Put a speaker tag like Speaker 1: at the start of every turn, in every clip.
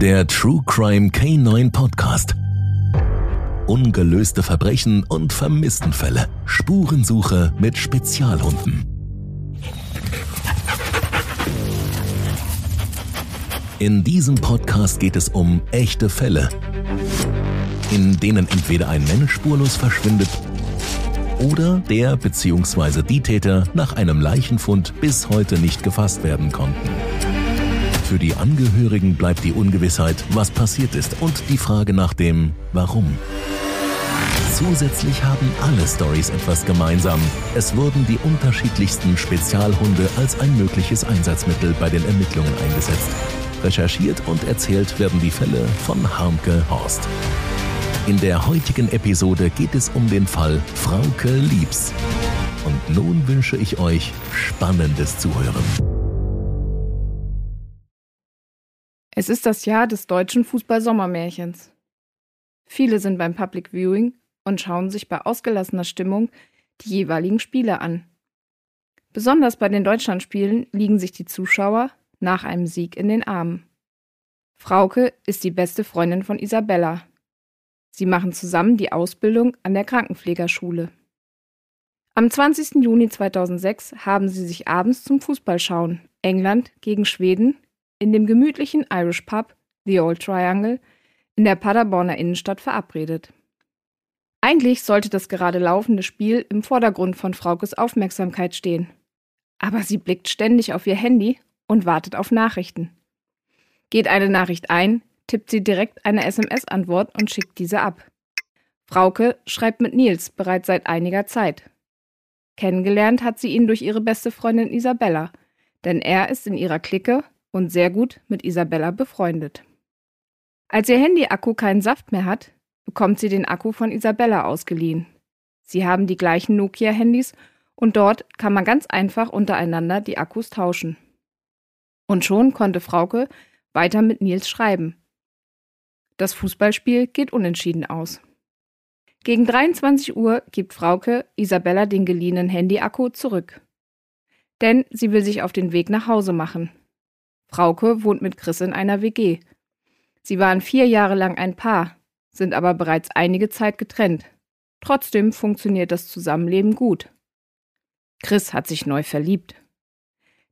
Speaker 1: Der True Crime K9 Podcast. Ungelöste Verbrechen und Vermisstenfälle. Spurensuche mit Spezialhunden. In diesem Podcast geht es um echte Fälle, in denen entweder ein Mensch spurlos verschwindet oder der bzw. die Täter nach einem Leichenfund bis heute nicht gefasst werden konnten. Für die Angehörigen bleibt die Ungewissheit, was passiert ist und die Frage nach dem Warum. Zusätzlich haben alle Stories etwas gemeinsam. Es wurden die unterschiedlichsten Spezialhunde als ein mögliches Einsatzmittel bei den Ermittlungen eingesetzt. Recherchiert und erzählt werden die Fälle von Harmke Horst. In der heutigen Episode geht es um den Fall Frauke Liebs. Und nun wünsche ich euch spannendes Zuhören.
Speaker 2: Es ist das Jahr des deutschen Fußball-Sommermärchens. Viele sind beim Public Viewing und schauen sich bei ausgelassener Stimmung die jeweiligen Spiele an. Besonders bei den Deutschlandspielen liegen sich die Zuschauer nach einem Sieg in den Armen. Frauke ist die beste Freundin von Isabella. Sie machen zusammen die Ausbildung an der Krankenpflegerschule. Am 20. Juni 2006 haben sie sich abends zum Fußballschauen England gegen Schweden in dem gemütlichen Irish Pub The Old Triangle in der Paderborner Innenstadt verabredet. Eigentlich sollte das gerade laufende Spiel im Vordergrund von Fraukes Aufmerksamkeit stehen. Aber sie blickt ständig auf ihr Handy und wartet auf Nachrichten. Geht eine Nachricht ein, tippt sie direkt eine SMS-Antwort und schickt diese ab. Frauke schreibt mit Nils bereits seit einiger Zeit. Kennengelernt hat sie ihn durch ihre beste Freundin Isabella, denn er ist in ihrer Clique und sehr gut mit Isabella befreundet. Als ihr Handy-Akku keinen Saft mehr hat, bekommt sie den Akku von Isabella ausgeliehen. Sie haben die gleichen Nokia-Handys und dort kann man ganz einfach untereinander die Akkus tauschen. Und schon konnte Frauke weiter mit Nils schreiben. Das Fußballspiel geht unentschieden aus. Gegen 23 Uhr gibt Frauke Isabella den geliehenen Handy-Akku zurück. Denn sie will sich auf den Weg nach Hause machen. Frauke wohnt mit Chris in einer WG. Sie waren vier Jahre lang ein Paar, sind aber bereits einige Zeit getrennt. Trotzdem funktioniert das Zusammenleben gut. Chris hat sich neu verliebt.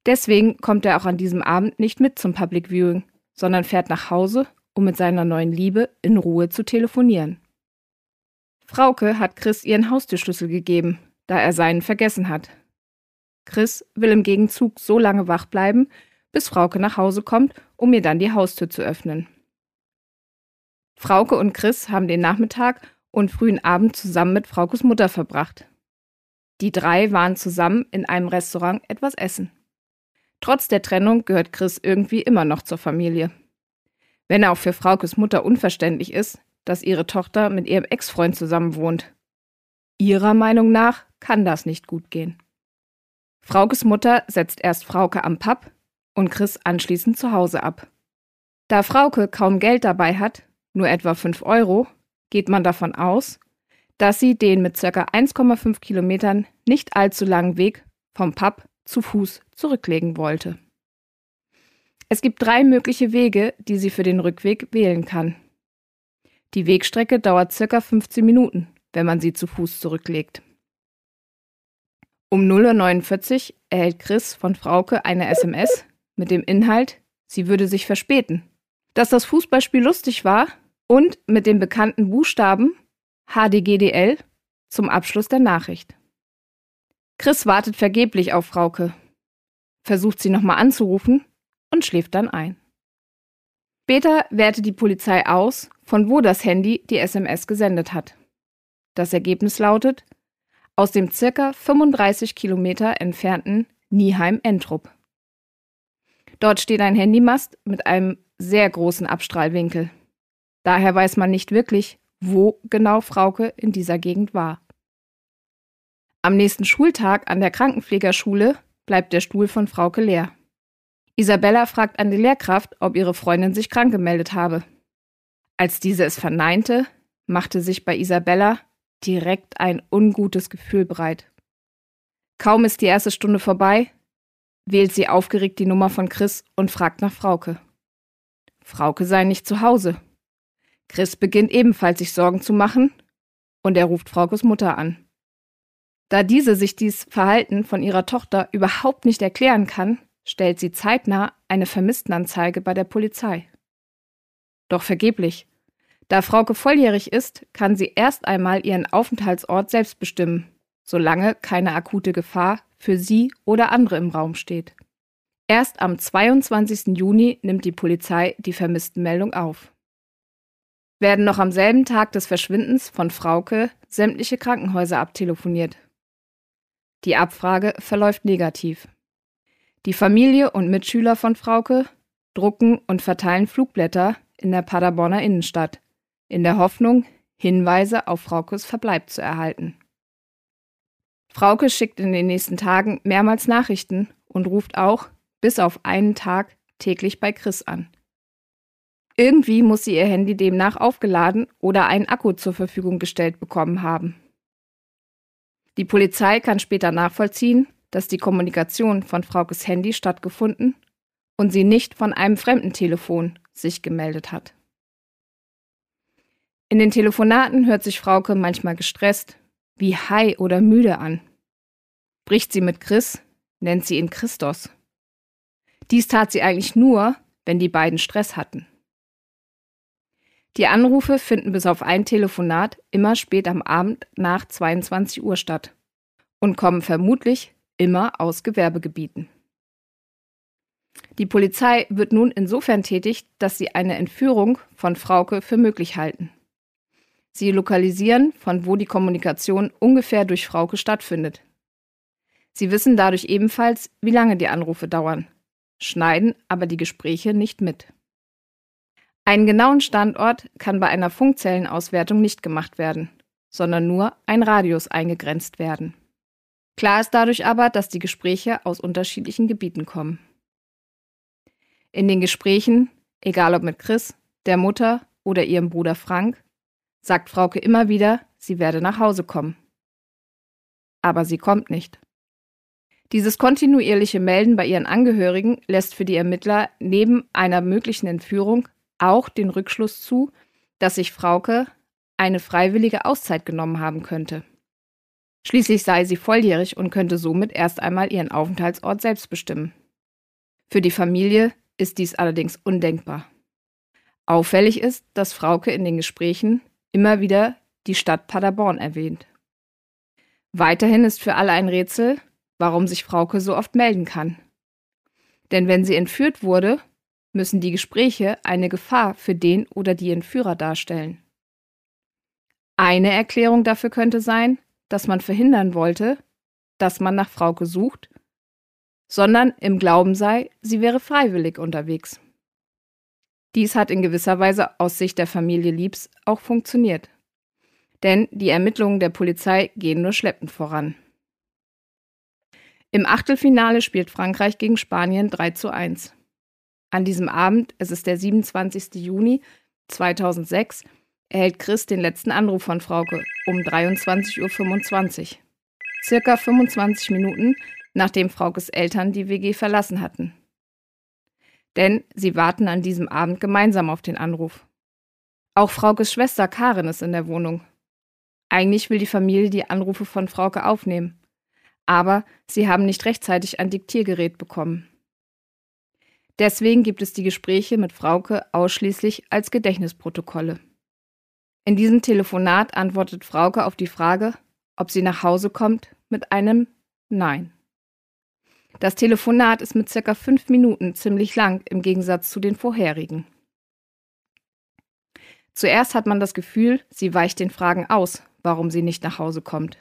Speaker 2: Deswegen kommt er auch an diesem Abend nicht mit zum Public Viewing, sondern fährt nach Hause, um mit seiner neuen Liebe in Ruhe zu telefonieren. Frauke hat Chris ihren Haustürschlüssel gegeben, da er seinen vergessen hat. Chris will im Gegenzug so lange wach bleiben, bis Frauke nach Hause kommt, um ihr dann die Haustür zu öffnen. Frauke und Chris haben den Nachmittag und frühen Abend zusammen mit Fraukes Mutter verbracht. Die drei waren zusammen in einem Restaurant etwas essen. Trotz der Trennung gehört Chris irgendwie immer noch zur Familie. Wenn auch für Fraukes Mutter unverständlich ist, dass ihre Tochter mit ihrem Ex-Freund zusammen wohnt. Ihrer Meinung nach kann das nicht gut gehen. Fraukes Mutter setzt erst Frauke am Pub, und Chris anschließend zu Hause ab. Da Frauke kaum Geld dabei hat, nur etwa 5 Euro, geht man davon aus, dass sie den mit ca. 1,5 Kilometern nicht allzu langen Weg vom Pub zu Fuß zurücklegen wollte. Es gibt drei mögliche Wege, die sie für den Rückweg wählen kann. Die Wegstrecke dauert ca. 15 Minuten, wenn man sie zu Fuß zurücklegt. Um 0.49 Uhr erhält Chris von Frauke eine SMS, mit dem Inhalt, sie würde sich verspäten. Dass das Fußballspiel lustig war und mit den bekannten Buchstaben HDGDL zum Abschluss der Nachricht. Chris wartet vergeblich auf Frauke, versucht sie nochmal anzurufen und schläft dann ein. Später wertet die Polizei aus, von wo das Handy die SMS gesendet hat. Das Ergebnis lautet aus dem circa 35 Kilometer entfernten Nieheim-Entrup. Dort steht ein Handymast mit einem sehr großen Abstrahlwinkel. Daher weiß man nicht wirklich, wo genau Frauke in dieser Gegend war. Am nächsten Schultag an der Krankenpflegerschule bleibt der Stuhl von Frauke leer. Isabella fragt an die Lehrkraft, ob ihre Freundin sich krank gemeldet habe. Als diese es verneinte, machte sich bei Isabella direkt ein ungutes Gefühl breit. Kaum ist die erste Stunde vorbei, wählt sie aufgeregt die Nummer von Chris und fragt nach Frauke. Frauke sei nicht zu Hause. Chris beginnt ebenfalls sich Sorgen zu machen und er ruft Fraukes Mutter an. Da diese sich dies Verhalten von ihrer Tochter überhaupt nicht erklären kann, stellt sie zeitnah eine Vermisstenanzeige bei der Polizei. Doch vergeblich. Da Frauke volljährig ist, kann sie erst einmal ihren Aufenthaltsort selbst bestimmen, solange keine akute Gefahr für sie oder andere im Raum steht. Erst am 22. Juni nimmt die Polizei die Vermisstenmeldung auf. Werden noch am selben Tag des Verschwindens von Frauke sämtliche Krankenhäuser abtelefoniert. Die Abfrage verläuft negativ. Die Familie und Mitschüler von Frauke drucken und verteilen Flugblätter in der Paderborner Innenstadt, in der Hoffnung, Hinweise auf Fraukes Verbleib zu erhalten. Frauke schickt in den nächsten Tagen mehrmals Nachrichten und ruft auch, bis auf einen Tag, täglich bei Chris an. Irgendwie muss sie ihr Handy demnach aufgeladen oder einen Akku zur Verfügung gestellt bekommen haben. Die Polizei kann später nachvollziehen, dass die Kommunikation von Fraukes Handy stattgefunden und sie nicht von einem fremden Telefon sich gemeldet hat. In den Telefonaten hört sich Frauke manchmal gestresst, wie high oder müde an. Bricht sie mit Chris, nennt sie ihn Christos. Dies tat sie eigentlich nur, wenn die beiden Stress hatten. Die Anrufe finden bis auf ein Telefonat immer spät am Abend nach 22 Uhr statt und kommen vermutlich immer aus Gewerbegebieten. Die Polizei wird nun insofern tätig, dass sie eine Entführung von Frauke für möglich halten. Sie lokalisieren, von wo die Kommunikation ungefähr durch Frauke stattfindet. Sie wissen dadurch ebenfalls, wie lange die Anrufe dauern, schneiden aber die Gespräche nicht mit. Einen genauen Standort kann bei einer Funkzellenauswertung nicht gemacht werden, sondern nur ein Radius eingegrenzt werden. Klar ist dadurch aber, dass die Gespräche aus unterschiedlichen Gebieten kommen. In den Gesprächen, egal ob mit Chris, der Mutter oder ihrem Bruder Frank, sagt Frauke immer wieder, sie werde nach Hause kommen. Aber sie kommt nicht. Dieses kontinuierliche Melden bei ihren Angehörigen lässt für die Ermittler neben einer möglichen Entführung auch den Rückschluss zu, dass sich Frauke eine freiwillige Auszeit genommen haben könnte. Schließlich sei sie volljährig und könnte somit erst einmal ihren Aufenthaltsort selbst bestimmen. Für die Familie ist dies allerdings undenkbar. Auffällig ist, dass Frauke in den Gesprächen immer wieder die Stadt Paderborn erwähnt. Weiterhin ist für alle ein Rätsel, warum sich Frauke so oft melden kann. Denn wenn sie entführt wurde, müssen die Gespräche eine Gefahr für den oder die Entführer darstellen. Eine Erklärung dafür könnte sein, dass man verhindern wollte, dass man nach Frauke sucht, sondern im Glauben sei, sie wäre freiwillig unterwegs. Dies hat in gewisser Weise aus Sicht der Familie Liebs auch funktioniert. Denn die Ermittlungen der Polizei gehen nur schleppend voran. Im Achtelfinale spielt Frankreich gegen Spanien 3 zu 1. An diesem Abend, es ist der 27. Juni 2006, erhält Chris den letzten Anruf von Frauke um 23.25 Uhr. Circa 25 Minuten, nachdem Fraukes Eltern die WG verlassen hatten. Denn sie warten an diesem Abend gemeinsam auf den Anruf. Auch Fraukes Schwester Karin ist in der Wohnung. Eigentlich will die Familie die Anrufe von Frauke aufnehmen aber sie haben nicht rechtzeitig ein Diktiergerät bekommen. Deswegen gibt es die Gespräche mit Frauke ausschließlich als Gedächtnisprotokolle. In diesem Telefonat antwortet Frauke auf die Frage, ob sie nach Hause kommt, mit einem Nein. Das Telefonat ist mit circa fünf Minuten ziemlich lang im Gegensatz zu den vorherigen. Zuerst hat man das Gefühl, sie weicht den Fragen aus, warum sie nicht nach Hause kommt.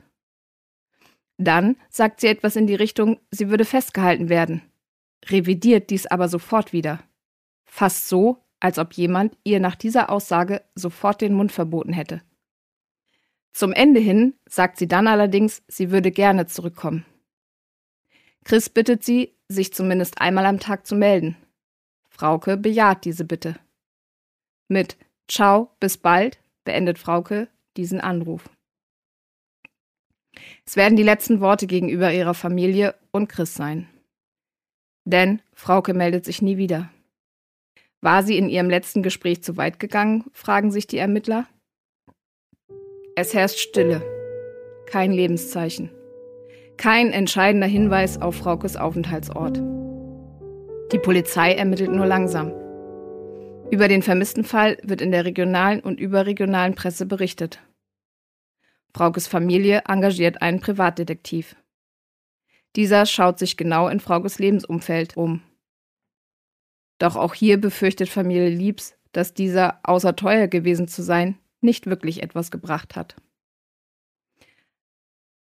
Speaker 2: Dann sagt sie etwas in die Richtung, sie würde festgehalten werden, revidiert dies aber sofort wieder. Fast so, als ob jemand ihr nach dieser Aussage sofort den Mund verboten hätte. Zum Ende hin sagt sie dann allerdings, sie würde gerne zurückkommen. Chris bittet sie, sich zumindest einmal am Tag zu melden. Frauke bejaht diese Bitte. Mit Ciao, bis bald beendet Frauke diesen Anruf. Es werden die letzten Worte gegenüber ihrer Familie und Chris sein. Denn Frauke meldet sich nie wieder. War sie in ihrem letzten Gespräch zu weit gegangen, fragen sich die Ermittler. Es herrscht Stille. Kein Lebenszeichen. Kein entscheidender Hinweis auf Fraukes Aufenthaltsort. Die Polizei ermittelt nur langsam. Über den vermissten Fall wird in der regionalen und überregionalen Presse berichtet. Fraukes Familie engagiert einen Privatdetektiv. Dieser schaut sich genau in Fraukes Lebensumfeld um. Doch auch hier befürchtet Familie Liebs, dass dieser, außer teuer gewesen zu sein, nicht wirklich etwas gebracht hat.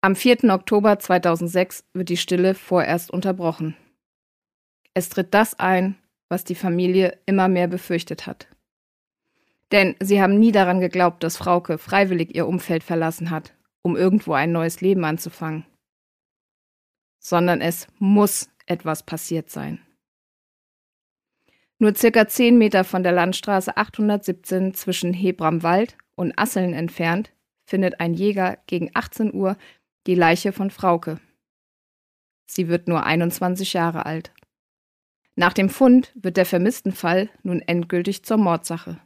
Speaker 2: Am 4. Oktober 2006 wird die Stille vorerst unterbrochen. Es tritt das ein, was die Familie immer mehr befürchtet hat. Denn sie haben nie daran geglaubt, dass Frauke freiwillig ihr Umfeld verlassen hat, um irgendwo ein neues Leben anzufangen. Sondern es muss etwas passiert sein. Nur circa 10 Meter von der Landstraße 817 zwischen Hebramwald und Asseln entfernt findet ein Jäger gegen 18 Uhr die Leiche von Frauke. Sie wird nur 21 Jahre alt. Nach dem Fund wird der vermissten Fall nun endgültig zur Mordsache.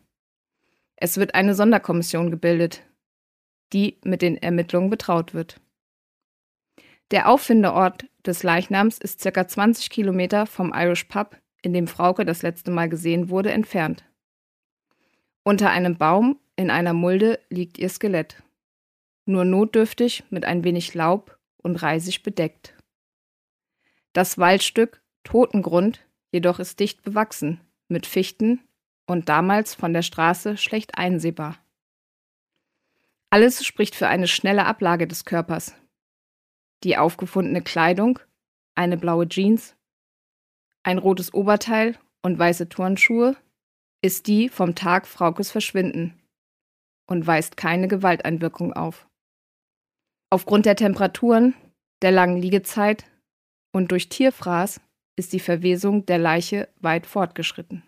Speaker 2: Es wird eine Sonderkommission gebildet, die mit den Ermittlungen betraut wird. Der Auffindeort des Leichnams ist ca. 20 Kilometer vom Irish Pub, in dem Frauke das letzte Mal gesehen wurde, entfernt. Unter einem Baum in einer Mulde liegt ihr Skelett nur notdürftig mit ein wenig Laub und Reisig bedeckt. Das Waldstück Totengrund jedoch ist dicht bewachsen mit Fichten und damals von der Straße schlecht einsehbar. Alles spricht für eine schnelle Ablage des Körpers. Die aufgefundene Kleidung, eine blaue Jeans, ein rotes Oberteil und weiße Turnschuhe ist die vom Tag Fraukes Verschwinden und weist keine Gewalteinwirkung auf. Aufgrund der Temperaturen, der langen Liegezeit und durch Tierfraß ist die Verwesung der Leiche weit fortgeschritten.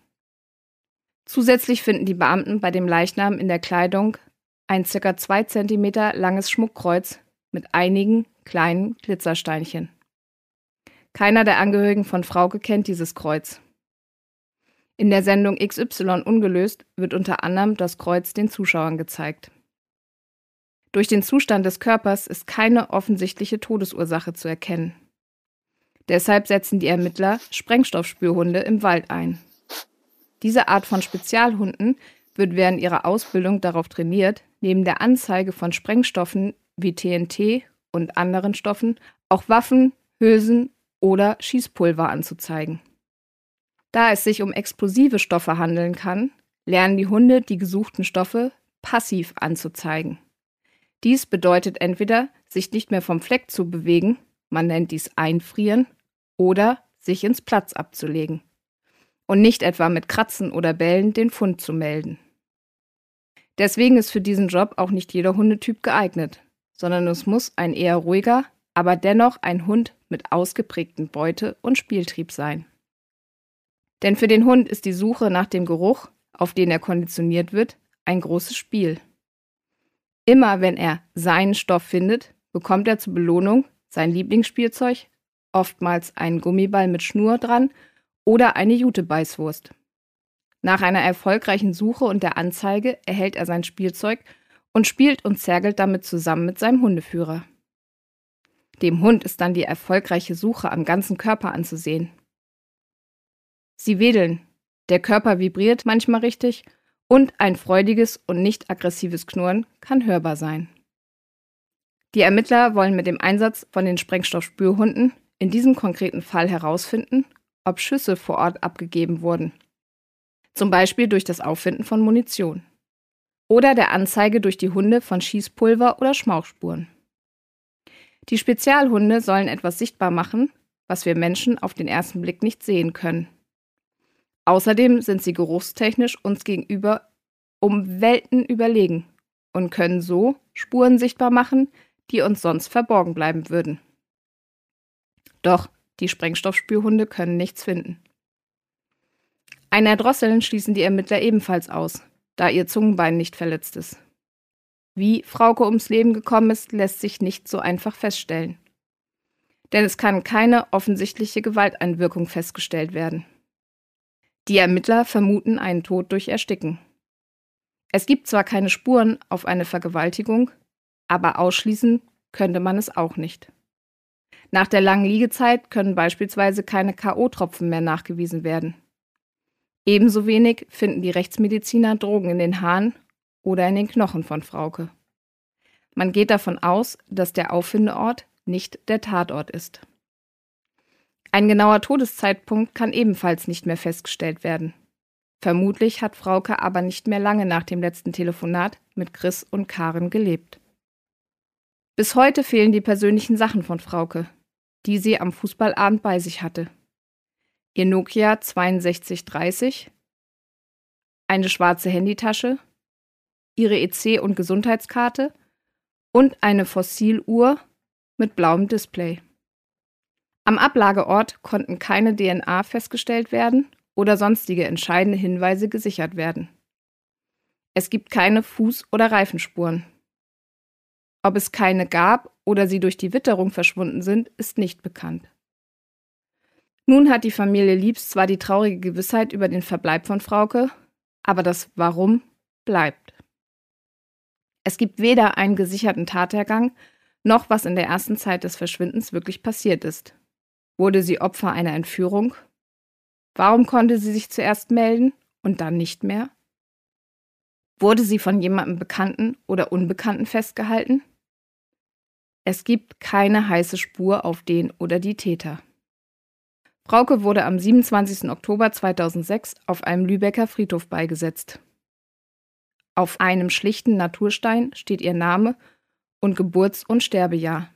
Speaker 2: Zusätzlich finden die Beamten bei dem Leichnam in der Kleidung ein ca. 2 cm langes Schmuckkreuz mit einigen kleinen Glitzersteinchen. Keiner der Angehörigen von Frauke kennt dieses Kreuz. In der Sendung XY ungelöst wird unter anderem das Kreuz den Zuschauern gezeigt. Durch den Zustand des Körpers ist keine offensichtliche Todesursache zu erkennen. Deshalb setzen die Ermittler Sprengstoffspürhunde im Wald ein. Diese Art von Spezialhunden wird während ihrer Ausbildung darauf trainiert, neben der Anzeige von Sprengstoffen wie TNT und anderen Stoffen auch Waffen, Hülsen oder Schießpulver anzuzeigen. Da es sich um explosive Stoffe handeln kann, lernen die Hunde die gesuchten Stoffe passiv anzuzeigen. Dies bedeutet entweder, sich nicht mehr vom Fleck zu bewegen, man nennt dies Einfrieren, oder sich ins Platz abzulegen. Und nicht etwa mit Kratzen oder Bellen den Fund zu melden. Deswegen ist für diesen Job auch nicht jeder Hundetyp geeignet, sondern es muss ein eher ruhiger, aber dennoch ein Hund mit ausgeprägtem Beute- und Spieltrieb sein. Denn für den Hund ist die Suche nach dem Geruch, auf den er konditioniert wird, ein großes Spiel. Immer wenn er seinen Stoff findet, bekommt er zur Belohnung sein Lieblingsspielzeug, oftmals einen Gummiball mit Schnur dran oder eine Jutebeißwurst. Nach einer erfolgreichen Suche und der Anzeige erhält er sein Spielzeug und spielt und zergelt damit zusammen mit seinem Hundeführer. Dem Hund ist dann die erfolgreiche Suche am ganzen Körper anzusehen. Sie wedeln, der Körper vibriert manchmal richtig und ein freudiges und nicht aggressives Knurren kann hörbar sein. Die Ermittler wollen mit dem Einsatz von den Sprengstoffspürhunden in diesem konkreten Fall herausfinden, ob Schüsse vor Ort abgegeben wurden. Zum Beispiel durch das Auffinden von Munition. Oder der Anzeige durch die Hunde von Schießpulver oder Schmauchspuren. Die Spezialhunde sollen etwas sichtbar machen, was wir Menschen auf den ersten Blick nicht sehen können. Außerdem sind sie geruchstechnisch uns gegenüber um Welten überlegen und können so Spuren sichtbar machen, die uns sonst verborgen bleiben würden. Doch die Sprengstoffspürhunde können nichts finden. Ein Erdrosseln schließen die Ermittler ebenfalls aus, da ihr Zungenbein nicht verletzt ist. Wie Frauke ums Leben gekommen ist, lässt sich nicht so einfach feststellen. Denn es kann keine offensichtliche Gewalteinwirkung festgestellt werden. Die Ermittler vermuten einen Tod durch Ersticken. Es gibt zwar keine Spuren auf eine Vergewaltigung, aber ausschließen könnte man es auch nicht. Nach der langen Liegezeit können beispielsweise keine KO-Tropfen mehr nachgewiesen werden. Ebenso wenig finden die Rechtsmediziner Drogen in den Haaren oder in den Knochen von Frauke. Man geht davon aus, dass der Auffindeort nicht der Tatort ist. Ein genauer Todeszeitpunkt kann ebenfalls nicht mehr festgestellt werden. Vermutlich hat Frauke aber nicht mehr lange nach dem letzten Telefonat mit Chris und Karen gelebt. Bis heute fehlen die persönlichen Sachen von Frauke, die sie am Fußballabend bei sich hatte. Ihr Nokia 6230, eine schwarze Handytasche, ihre EC- und Gesundheitskarte und eine Fossiluhr mit blauem Display. Am Ablageort konnten keine DNA festgestellt werden oder sonstige entscheidende Hinweise gesichert werden. Es gibt keine Fuß- oder Reifenspuren. Ob es keine gab oder sie durch die Witterung verschwunden sind, ist nicht bekannt. Nun hat die Familie Liebs zwar die traurige Gewissheit über den Verbleib von Frauke, aber das Warum bleibt. Es gibt weder einen gesicherten Tathergang, noch was in der ersten Zeit des Verschwindens wirklich passiert ist. Wurde sie Opfer einer Entführung? Warum konnte sie sich zuerst melden und dann nicht mehr? Wurde sie von jemandem Bekannten oder Unbekannten festgehalten? Es gibt keine heiße Spur auf den oder die Täter. Frauke wurde am 27. Oktober 2006 auf einem Lübecker Friedhof beigesetzt. Auf einem schlichten Naturstein steht ihr Name und Geburts- und Sterbejahr.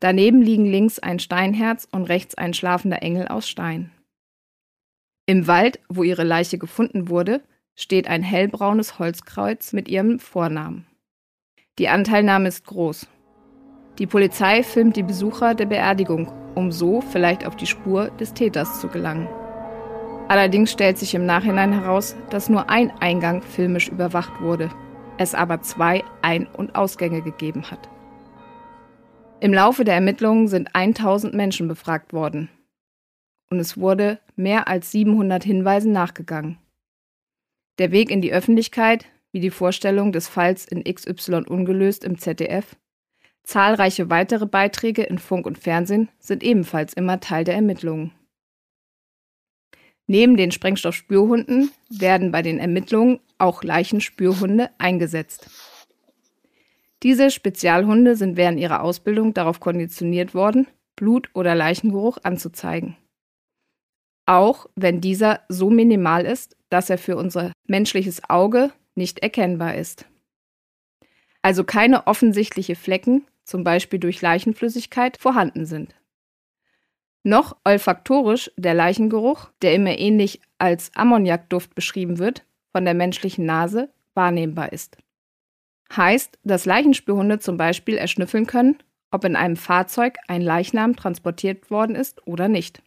Speaker 2: Daneben liegen links ein Steinherz und rechts ein schlafender Engel aus Stein. Im Wald, wo ihre Leiche gefunden wurde, steht ein hellbraunes Holzkreuz mit ihrem Vornamen. Die Anteilnahme ist groß. Die Polizei filmt die Besucher der Beerdigung, um so vielleicht auf die Spur des Täters zu gelangen. Allerdings stellt sich im Nachhinein heraus, dass nur ein Eingang filmisch überwacht wurde, es aber zwei Ein- und Ausgänge gegeben hat. Im Laufe der Ermittlungen sind 1000 Menschen befragt worden. Und es wurde mehr als 700 Hinweisen nachgegangen. Der Weg in die Öffentlichkeit, wie die Vorstellung des Falls in XY ungelöst im ZDF, zahlreiche weitere Beiträge in Funk und Fernsehen sind ebenfalls immer Teil der Ermittlungen. Neben den Sprengstoffspürhunden werden bei den Ermittlungen auch Leichenspürhunde eingesetzt. Diese Spezialhunde sind während ihrer Ausbildung darauf konditioniert worden, Blut- oder Leichengeruch anzuzeigen. Auch wenn dieser so minimal ist, dass er für unser menschliches Auge nicht erkennbar ist. Also keine offensichtliche Flecken, zum Beispiel durch Leichenflüssigkeit, vorhanden sind. Noch olfaktorisch der Leichengeruch, der immer ähnlich als Ammoniakduft beschrieben wird, von der menschlichen Nase wahrnehmbar ist. Heißt, dass Leichenspürhunde zum Beispiel erschnüffeln können, ob in einem Fahrzeug ein Leichnam transportiert worden ist oder nicht.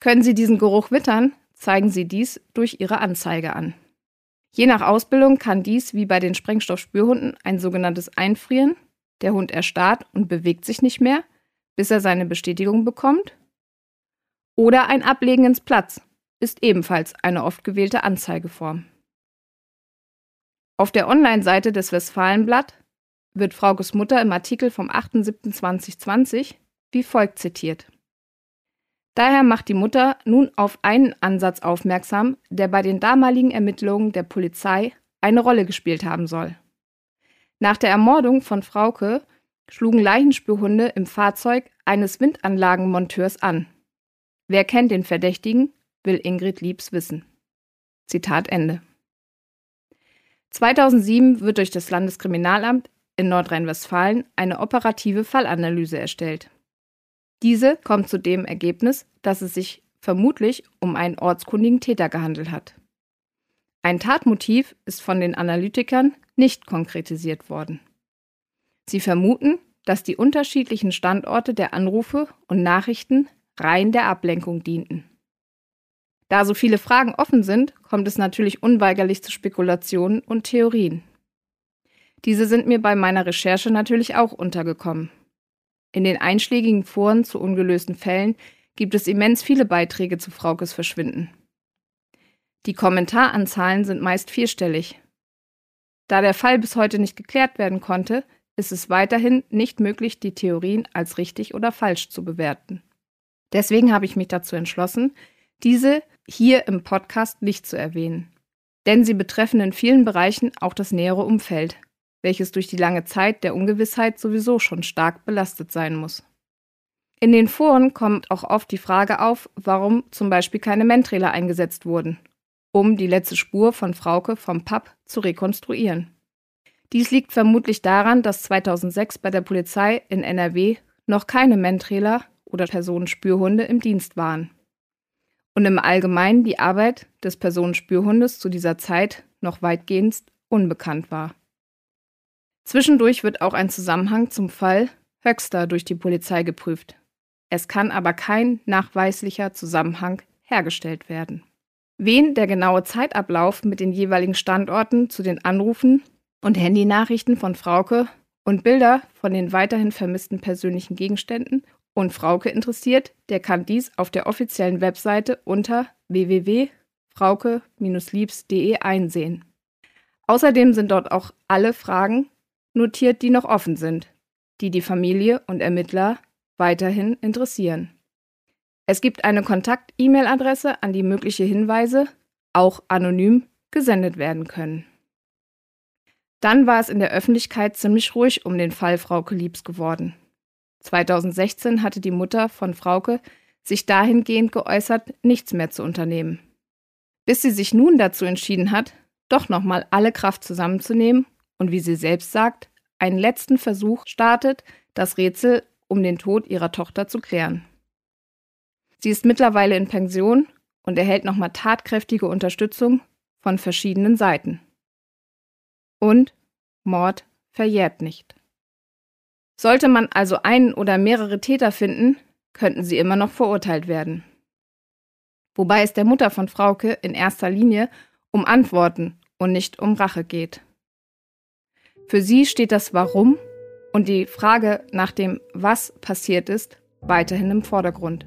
Speaker 2: Können Sie diesen Geruch wittern, zeigen Sie dies durch Ihre Anzeige an. Je nach Ausbildung kann dies wie bei den Sprengstoffspürhunden ein sogenanntes Einfrieren, der Hund erstarrt und bewegt sich nicht mehr, bis er seine Bestätigung bekommt, oder ein Ablegen ins Platz ist ebenfalls eine oft gewählte Anzeigeform. Auf der Online-Seite des Westfalenblatt wird Fraukes Mutter im Artikel vom 8.7.2020 wie folgt zitiert. Daher macht die Mutter nun auf einen Ansatz aufmerksam, der bei den damaligen Ermittlungen der Polizei eine Rolle gespielt haben soll. Nach der Ermordung von Frauke schlugen Leichenspürhunde im Fahrzeug eines Windanlagenmonteurs an. Wer kennt den Verdächtigen, will Ingrid Liebs wissen. Zitat Ende. 2007 wird durch das Landeskriminalamt in Nordrhein-Westfalen eine operative Fallanalyse erstellt. Diese kommt zu dem Ergebnis, dass es sich vermutlich um einen ortskundigen Täter gehandelt hat. Ein Tatmotiv ist von den Analytikern nicht konkretisiert worden. Sie vermuten, dass die unterschiedlichen Standorte der Anrufe und Nachrichten rein der Ablenkung dienten. Da so viele Fragen offen sind, kommt es natürlich unweigerlich zu Spekulationen und Theorien. Diese sind mir bei meiner Recherche natürlich auch untergekommen. In den einschlägigen Foren zu ungelösten Fällen gibt es immens viele Beiträge zu Fraukes Verschwinden. Die Kommentaranzahlen sind meist vierstellig. Da der Fall bis heute nicht geklärt werden konnte, ist es weiterhin nicht möglich, die Theorien als richtig oder falsch zu bewerten. Deswegen habe ich mich dazu entschlossen, diese hier im Podcast nicht zu erwähnen. Denn sie betreffen in vielen Bereichen auch das nähere Umfeld, welches durch die lange Zeit der Ungewissheit sowieso schon stark belastet sein muss. In den Foren kommt auch oft die Frage auf, warum zum Beispiel keine Mentrailer eingesetzt wurden, um die letzte Spur von Frauke vom Pub zu rekonstruieren. Dies liegt vermutlich daran, dass 2006 bei der Polizei in NRW noch keine Mentrailer oder Personenspürhunde im Dienst waren. Und im Allgemeinen die Arbeit des Personenspürhundes zu dieser Zeit noch weitgehend unbekannt war. Zwischendurch wird auch ein Zusammenhang zum Fall Höxter durch die Polizei geprüft. Es kann aber kein nachweislicher Zusammenhang hergestellt werden. Wen der genaue Zeitablauf mit den jeweiligen Standorten zu den Anrufen und Handynachrichten von Frauke und Bilder von den weiterhin vermissten persönlichen Gegenständen und Frauke interessiert, der kann dies auf der offiziellen Webseite unter www.frauke-liebs.de einsehen. Außerdem sind dort auch alle Fragen notiert, die noch offen sind, die die Familie und Ermittler weiterhin interessieren. Es gibt eine Kontakt-E-Mail-Adresse, an die mögliche Hinweise, auch anonym, gesendet werden können. Dann war es in der Öffentlichkeit ziemlich ruhig um den Fall Frauke Liebs geworden. 2016 hatte die Mutter von Frauke sich dahingehend geäußert, nichts mehr zu unternehmen. Bis sie sich nun dazu entschieden hat, doch nochmal alle Kraft zusammenzunehmen und wie sie selbst sagt, einen letzten Versuch startet, das Rätsel um den Tod ihrer Tochter zu klären. Sie ist mittlerweile in Pension und erhält nochmal tatkräftige Unterstützung von verschiedenen Seiten. Und Mord verjährt nicht. Sollte man also einen oder mehrere Täter finden, könnten sie immer noch verurteilt werden. Wobei es der Mutter von Frauke in erster Linie um Antworten und nicht um Rache geht. Für sie steht das Warum und die Frage nach dem Was passiert ist weiterhin im Vordergrund.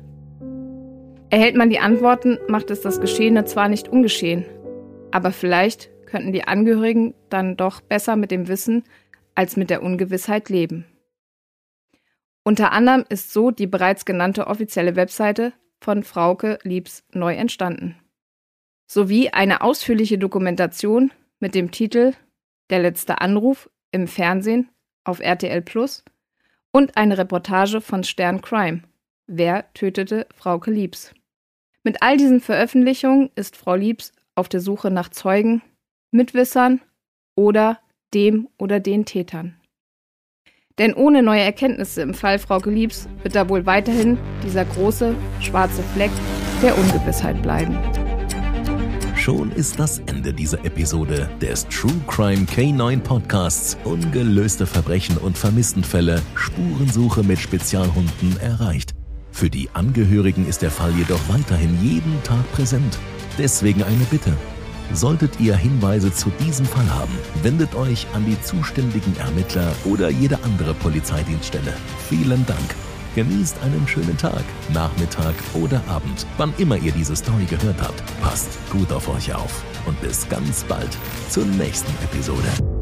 Speaker 2: Erhält man die Antworten, macht es das Geschehene zwar nicht ungeschehen, aber vielleicht könnten die Angehörigen dann doch besser mit dem Wissen als mit der Ungewissheit leben. Unter anderem ist so die bereits genannte offizielle Webseite von Frauke Liebs neu entstanden. Sowie eine ausführliche Dokumentation mit dem Titel Der letzte Anruf im Fernsehen auf RTL Plus und eine Reportage von Stern Crime. Wer tötete Frauke Liebs? Mit all diesen Veröffentlichungen ist Frau Liebs auf der Suche nach Zeugen, Mitwissern oder dem oder den Tätern. Denn ohne neue Erkenntnisse im Fall Frauke Liebs wird da wohl weiterhin dieser große schwarze Fleck der Ungewissheit bleiben.
Speaker 1: Schon ist das Ende dieser Episode des True Crime K9 Podcasts Ungelöste Verbrechen und Vermisstenfälle Spurensuche mit Spezialhunden erreicht. Für die Angehörigen ist der Fall jedoch weiterhin jeden Tag präsent. Deswegen eine Bitte. Solltet ihr Hinweise zu diesem Fall haben, wendet euch an die zuständigen Ermittler oder jede andere Polizeidienststelle. Vielen Dank. Genießt einen schönen Tag, Nachmittag oder Abend, wann immer ihr diese Story gehört habt. Passt gut auf euch auf und bis ganz bald zur nächsten Episode.